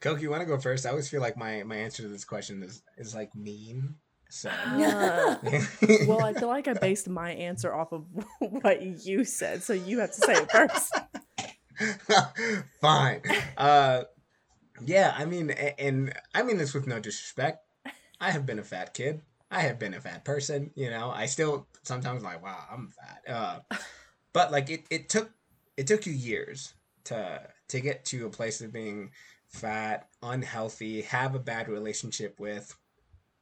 Coke, you want to go first? I always feel like my my answer to this question is is like mean. So, Uh, well, I feel like I based my answer off of what you said, so you have to say it first. fine. Uh, yeah, I mean, a- and I mean this with no disrespect. I have been a fat kid. I have been a fat person. You know, I still sometimes like, wow, I'm fat. Uh, but like it, it took it took you years to to get to a place of being fat, unhealthy, have a bad relationship with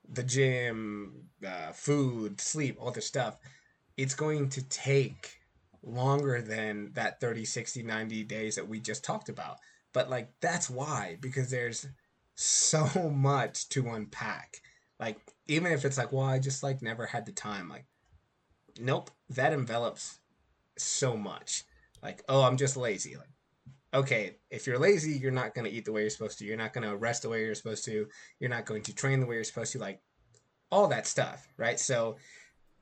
the gym, uh, food, sleep, all this stuff. It's going to take longer than that 30, 60, 90 days that we just talked about. But like that's why because there's so much to unpack. Like even if it's like, well, I just like never had the time. Like, nope, that envelops so much. Like, oh, I'm just lazy. Like, okay, if you're lazy, you're not gonna eat the way you're supposed to. You're not gonna rest the way you're supposed to. You're not going to train the way you're supposed to. Like, all that stuff, right? So,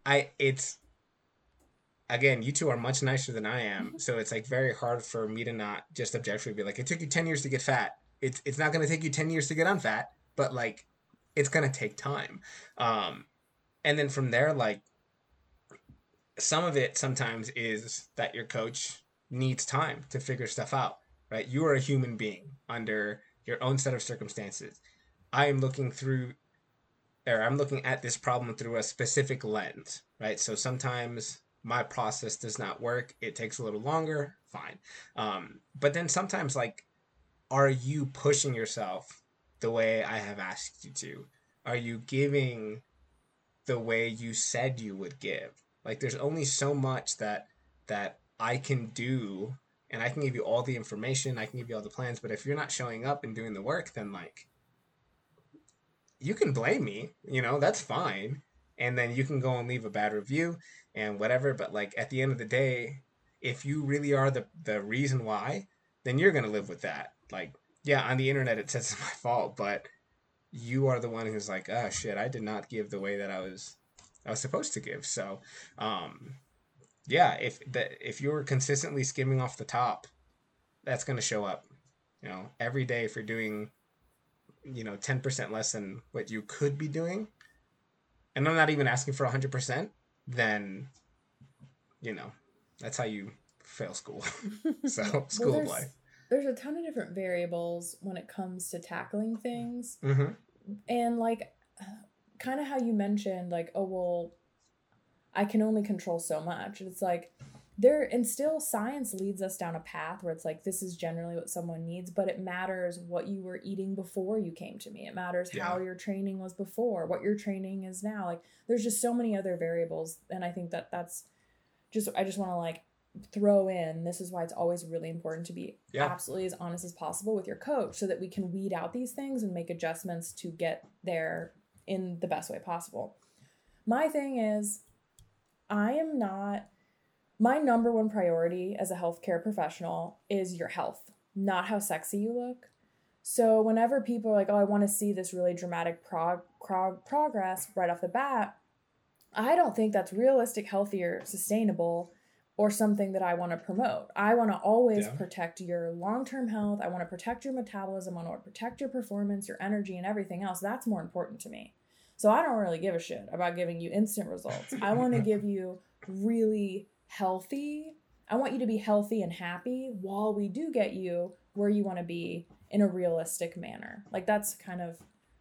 I it's again, you two are much nicer than I am. So it's like very hard for me to not just objectively be like, it took you 10 years to get fat. It's, it's not going to take you 10 years to get unfat, but like, it's going to take time. Um, and then from there, like, some of it sometimes is that your coach needs time to figure stuff out, right? You are a human being under your own set of circumstances. I am looking through, or I'm looking at this problem through a specific lens, right? So sometimes my process does not work. It takes a little longer. Fine. Um, but then sometimes, like, are you pushing yourself the way I have asked you to? Are you giving the way you said you would give? Like, there's only so much that that I can do, and I can give you all the information. I can give you all the plans. But if you're not showing up and doing the work, then like, you can blame me. You know, that's fine. And then you can go and leave a bad review and whatever. But like at the end of the day, if you really are the the reason why, then you're gonna live with that. Like, yeah, on the internet it says it's my fault, but you are the one who's like, ah, shit, I did not give the way that I was I was supposed to give. So, um, yeah, if the if you're consistently skimming off the top, that's gonna show up. You know, every day if you're doing, you know, ten percent less than what you could be doing, and I'm not even asking for hundred percent, then, you know, that's how you fail school. so school well, of life. there's a ton of different variables when it comes to tackling things. Mm-hmm. And like kind of how you mentioned like oh well I can only control so much. It's like there and still science leads us down a path where it's like this is generally what someone needs, but it matters what you were eating before you came to me. It matters how your training was before, what your training is now. Like there's just so many other variables and I think that that's just I just want to like throw in this is why it's always really important to be Yeah. absolutely as honest as possible with your coach so that we can weed out these things and make adjustments to get there in the best way possible. My thing is I am not my number one priority as a healthcare professional is your health, not how sexy you look. So whenever people are like, "Oh, I want to see this really dramatic prog- prog- progress right off the bat," I don't think that's realistic, healthy, or sustainable, or something that I want to promote. I want to always Yeah. protect your long term health. I want to protect your metabolism. I want to protect your performance, your energy, and everything else. That's more important to me. So I don't really give a shit about giving you instant results. I want to give you really healthy. I want you to be healthy and happy while we do get you where you want to be in a realistic manner. Like that's kind of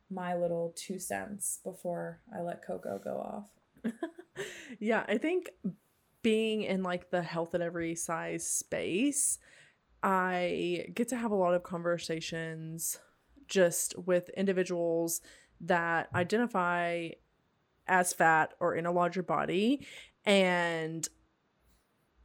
my little two cents before I let Coco go off. yeah, I think being in like the health at every size space, I get to have a lot of conversations just with individuals that identify as fat or in a larger body and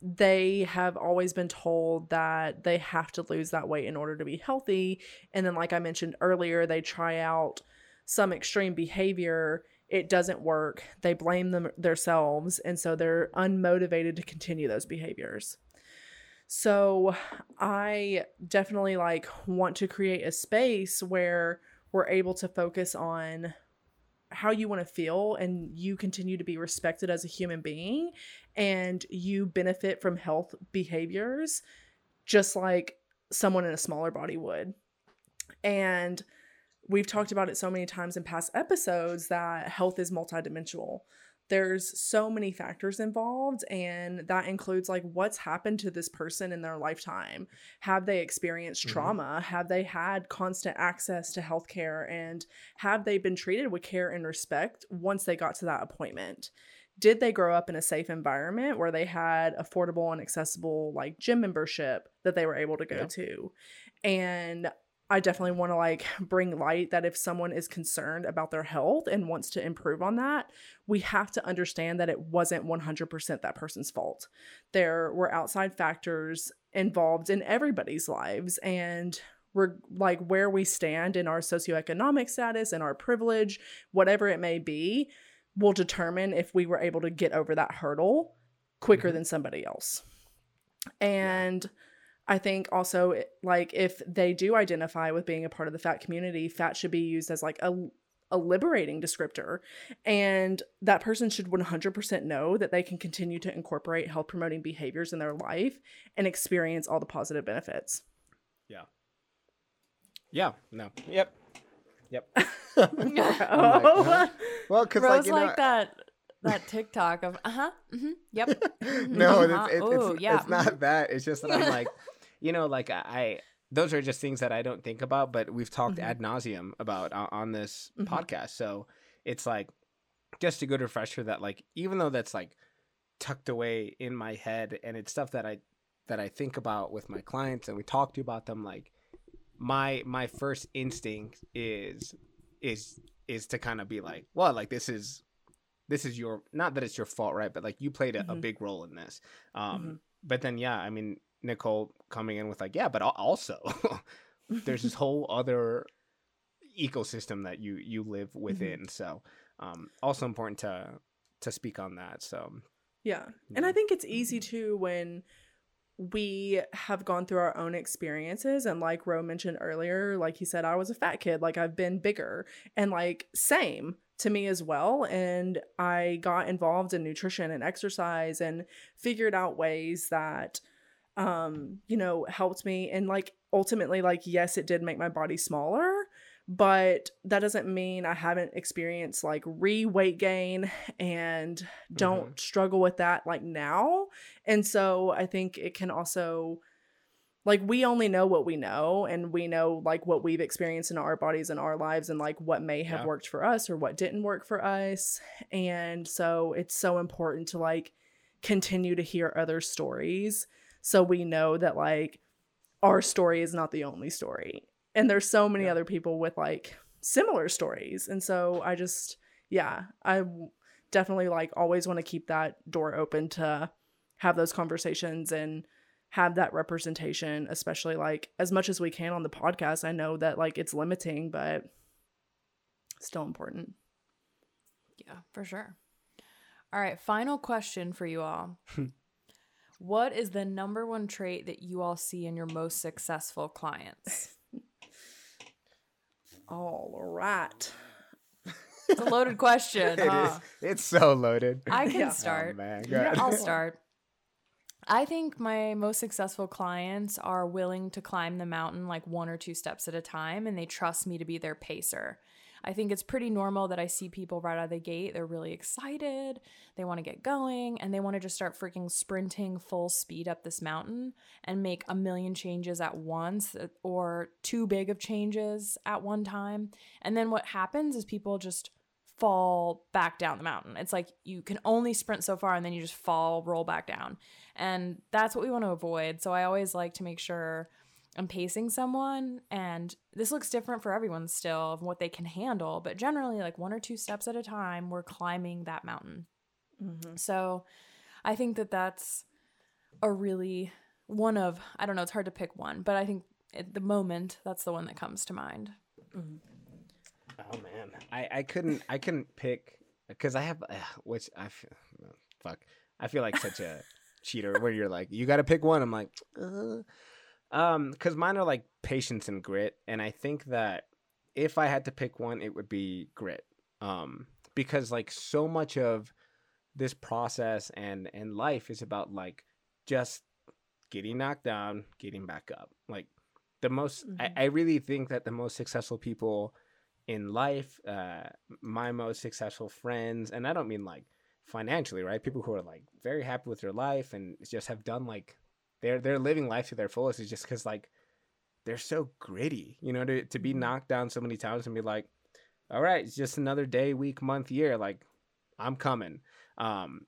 they have always been told that they have to lose that weight in order to be healthy. And then like i mentioned earlier they try out some extreme behavior. It doesn't work. They blame them themselves and so they're unmotivated to continue those behaviors. So i definitely like want to create a space where we're able to focus on how you want to feel and you continue to be respected as a human being and you benefit from health behaviors just like someone in a smaller body would. And we've talked about it so many times in past episodes that health is multidimensional there's so many factors involved and that includes like what's happened to this person in their lifetime. Have they experienced Mhm. trauma? Have they had constant access to healthcare? And have they been treated with care and respect once they got to that appointment? Did they grow up in a safe environment where they had affordable and accessible like gym membership that they were able to go Yeah. to? And I definitely want to like bring light that if someone is concerned about their health and wants to improve on that, we have to understand that it wasn't 100% that person's fault. There were outside factors involved in everybody's lives and we're like where we stand in our socioeconomic status and our privilege, whatever it may be, will determine if we were able to get over that hurdle quicker Mhm. than somebody else. And I think also like if they do identify with being a part of the fat community, fat should be used as like a a liberating descriptor and that person should 100% know that they can continue to incorporate health promoting behaviors in their life and experience all the positive benefits. Yeah. Yeah, no. Yep. Yep. Oh. Well, because like you know, like that that TikTok of uh huh, mm-hmm, yep. no, uh-huh, it's, it's, ooh, it's, yeah, it's not that. It's just that I'm like, you know, like I, those are just things that I don't think about, but we've talked Mhm. ad nauseum about on, on this Mhm. podcast. So it's like just a good refresher that like even though that's like tucked away in my head and it's stuff that I that I think about with my clients and we talk to you about them like my my first instinct is is is to kind of be like well like this is this is your not that it's your fault right but like you played a, a Mhm. big role in this um Mhm. but then yeah i mean nicole coming in with like yeah but also there's this whole other ecosystem that you you live within so um also important to to speak on that so Yeah. And I think it's easy too when we have gone through our own experiences. And like Ro mentioned earlier, like he said, I was a fat kid, like I've been bigger. And like, same to me as well. And I got involved in nutrition and exercise and figured out ways that, um, you know, helped me. And like, ultimately, like, yes, it did make my body smaller. But that doesn't mean I haven't experienced like re weight gain and don't struggle with that like now. And so I think it can also like we only know what we know and we know like what we've experienced in our bodies and our lives and like what may have Yeah. worked for us or what didn't work for us. And so it's so important to like continue to hear other stories so we know that like our story is not the only story. And there's so many Yeah. other people with like similar stories. And so I just yeah, i definitely like always want to keep that door open to have those conversations and have that representation, especially like as much as we can on the podcast. I know that like it's limiting, but still important. Yeah, for sure. All right, final question for you all. what is the number one trait that you all see in your most successful clients? All right. It's a loaded question. it huh? is. It's so loaded. I can Yeah. Oh, start. man, Yeah. I'll start. I think my most successful clients are willing to climb the mountain like one or two steps at a time and they trust me to be their pacer. I think it's pretty normal that I see people right out of the gate. They're really excited. They want to get going and they want to just start freaking sprinting full speed up this mountain and make a million changes at once uh, or too big of changes at one time. And then what happens is people just fall back down the mountain. It's like you can only sprint so far and then you just fall, roll back down. And that's what we want to avoid. So I always like to make sure I'm pacing someone and this looks different for everyone still of what they can handle, but generally like one or two steps at a time we're climbing that mountain. Mhm. So I think that that's a really one of I don't know, it's hard to pick one, but I think at the moment that's the one that comes to mind. Oh man, I I couldn't I couldn't pick because I have uh, which I feel, fuck I feel like such a cheater where you're like you got to pick one. I'm like, uh. Um, because mine are like patience and grit, and I think that if I had to pick one, it would be grit. Um, because like so much of this process and and life is about like just getting knocked down, getting back up. Like the most, Mhm. I, I really think that the most successful people in life, uh, my most successful friends, and I don't mean like financially, right? People who are like very happy with their life and just have done like they're they're living life to their fullest is just because like they're so gritty, you know, to to be Mhm. knocked down so many times and be like, all right, it's just another day, week, month, year, like I'm coming. Um,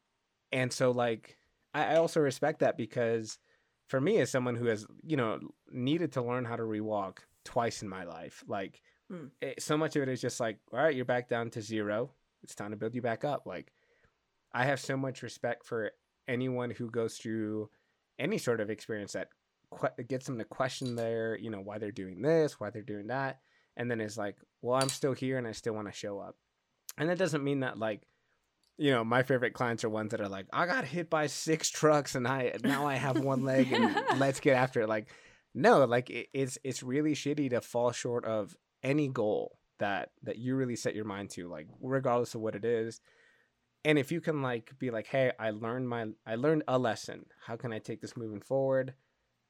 and so like I, I also respect that because for me as someone who has you know needed to learn how to rewalk twice in my life, like Mm. it, so much of it is just like, all right, you're back down to zero. It's time to build you back up. Like I have so much respect for anyone who goes through any sort of experience that que- gets them to question their, you know, why they're doing this, why they're doing that, and then it's like, well, I'm still here and I still want to show up. And that doesn't mean that like, you know, my favorite clients are ones that are like, I got hit by six trucks and I now I have one leg and let's get after it. Like, no, like it, it's it's really shitty to fall short of any goal that that you really set your mind to, like regardless of what it is and if you can like be like hey i learned my i learned a lesson. How can i take this moving forward?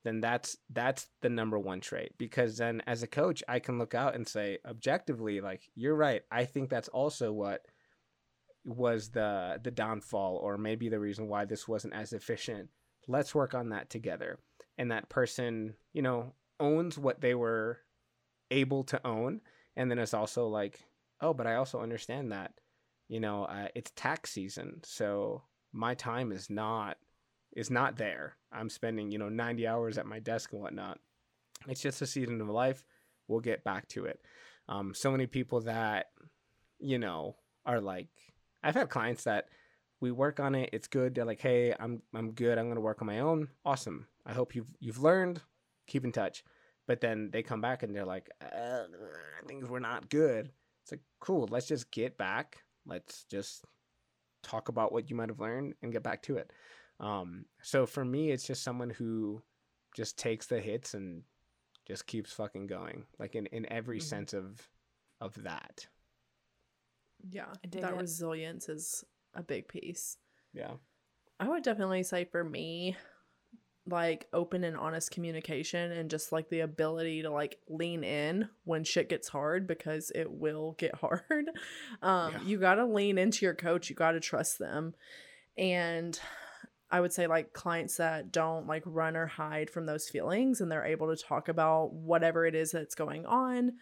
Then that's that's the number one trait because then as a coach i can look out and say objectively like you're right. I think that's also what was the the downfall or maybe the reason why this wasn't as efficient. Let's work on that together. And that person you know owns what they were able to own. And then it's also like oh but i also understand that you know uh, it's tax season so my time is not is not there. I'm spending you know 90 hours at my desk and whatnot. It's just a season of life. We'll get back to it. Um, so many people that you know are like i've had clients that we work on it it's good. They're like hey i'm i'm good. I'm to work on my own. Awesome. I hope you've you've learned. Keep in touch. But then they come back and they're like uh, things were not good. It's like cool. Let's just get back let's just talk about what you might have learned and get back to it um, so for me it's just someone who just takes the hits and just keeps fucking going like in, in every Mhm. sense of of that Yeah, that it. resilience is a big piece. yeah I would definitely say for me, like open and honest communication and just like the ability to like lean in when shit gets hard because it will get hard. Um, Yeah. You got to lean into your coach, you got to trust them. And I would say like clients that don't like run or hide from those feelings and they're able to talk about whatever it is that's going on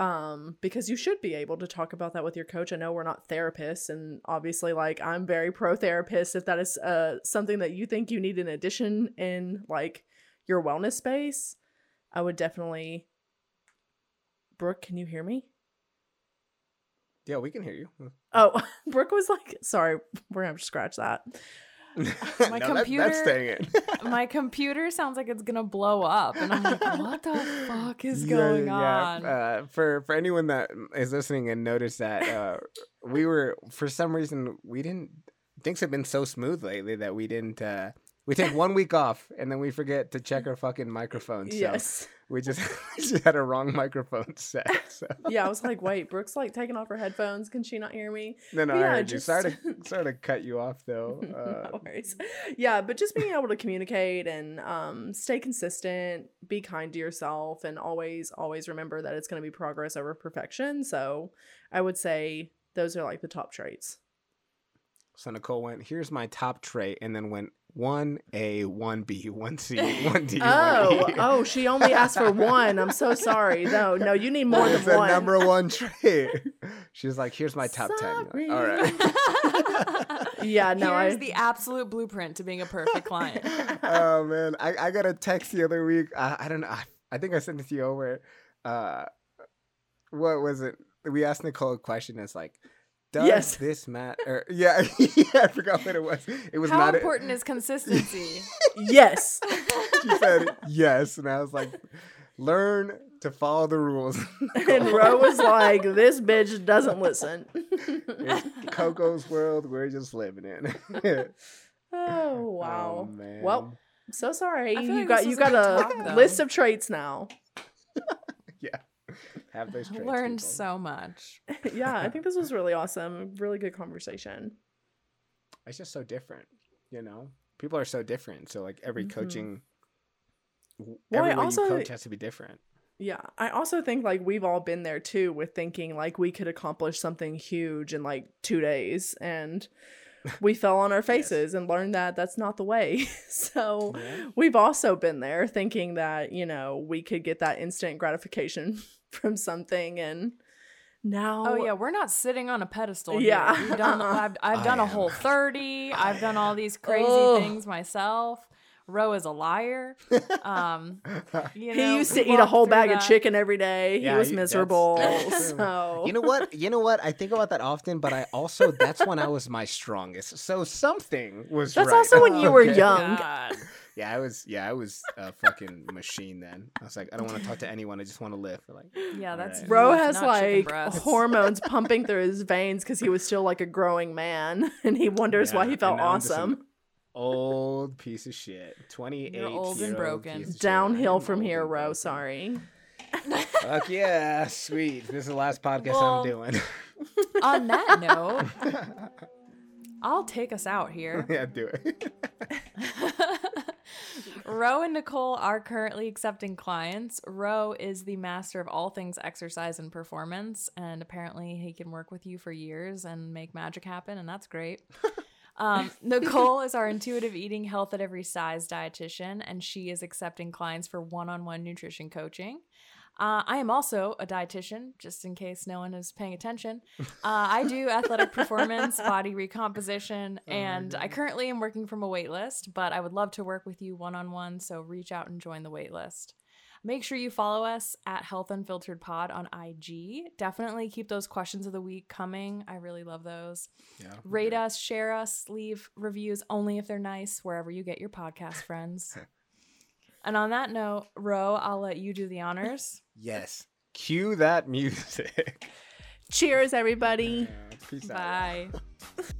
um because you should be able to talk about that with your coach. I know we're not therapists and obviously like i'm very pro therapist if that is uh something that you think you need in addition in like your wellness space i would definitely brooke can you hear me? Yeah we can hear you. Oh brooke was like sorry we're gonna have to scratch that No, My that- computer- that's staying in My computer sounds like it's gonna blow up, and I'm like, what the fuck is Yeah, going yeah. on? Uh, for for anyone that is listening and noticed that uh, we were for some reason we didn't things have been so smooth lately that we didn't uh, we take one week off and then we forget to check our fucking microphones. So yes we just we just had a wrong microphone set. So yeah i was like wait brooke's like taking off her headphones can she not hear me no, no, I heard you. just- Sorry to sorry to cut you off though. Uh, no worries. Yeah, but just being able to communicate and um, stay consistent, be kind to yourself, and always, always remember that it's going to be progress over perfection. So I would say those are like the top traits. So Nicole went, here's my top trait, and then went one A, one B, one C, one D. Oh, one E. oh, she only asked for one. I'm so sorry. No, no, you need more It's than the one. number one trait. She's like, here's my top ten. Like, All right. Yeah, no, Here's I. the absolute blueprint to being a perfect client. oh man, I, I got a text the other week. I, I don't know. I, I think I sent it to you over. Uh, what was it? We asked Nicole a question. It's like, does Yes. this matter? Yeah, yeah, I forgot what it was. It was How not. a- important is consistency? yes. she said yes, and I was like, learn to follow the rules. and Ro was like, "This bitch doesn't listen." It's Coco's world. We're just living in. Oh, oh wow. Oh, man. Well, so sorry. You like got this you got good a talk, list of traits now. Yeah, have those traits. Learned people. so much. yeah, I think this was really awesome. Really good conversation. it's just so different you know people are so different so like every Mhm. coaching w- Well, I every way also- you coach has to be different Yeah, I also think like we've all been there too with thinking like we could accomplish something huge in like 2 days and we fell on our faces and learned that that's not the way. so Yeah. we've also been there thinking that, you know, we could get that instant gratification from something and now Oh yeah, we're not sitting on a pedestal. Yeah. here. We've done, I've, I've I done a Whole30. I I've done all these crazy Ugh. things myself. Ro is a liar. Um, you he used to eat a whole through bag of chicken every day. Yeah, he was you- that's- miserable. that's true. so You know what? You know what? I think about that often, but I also that's when I was my strongest. So something was. That's right. also when you were Okay. young. God. Yeah, I was. Yeah, I was a fucking machine then. I was like, I don't want to talk to anyone. I just want to live. Like, Yeah, that's Alright. Ro has like hormones pumping through his veins because he was still like a growing man, and he wonders why he felt and now I'm just an awesome. old piece of shit. Twenty eight. old and broken. Downhill from here, Ro. Sorry. Fuck yeah, sweet. This is the last podcast Well- I'm doing. On that note, I'll take us out here. yeah, do it. Ro and Nicole are currently accepting clients. Ro is the master of all things exercise and performance, and apparently he can work with you for years and make magic happen, and that's great. Um, Nicole is our intuitive eating, health at every size dietitian, and she is accepting clients for one on one nutrition coaching. Uh, I am also a dietitian, just in case no one is paying attention. Uh, I do athletic performance, body recomposition, and I currently am working from a wait list, but I would love to work with you one on one, so reach out and join the wait list. Make sure you follow us at Health Unfiltered Pod on IG. Definitely keep those questions of the week coming. I really love those. Yeah. Rate us, share us, leave reviews only if they're nice wherever you get your podcast friends. and on that note, Ro, I'll let you do the honors. Yes. Cue that music. Cheers, everybody. Yeah, peace out. Bye.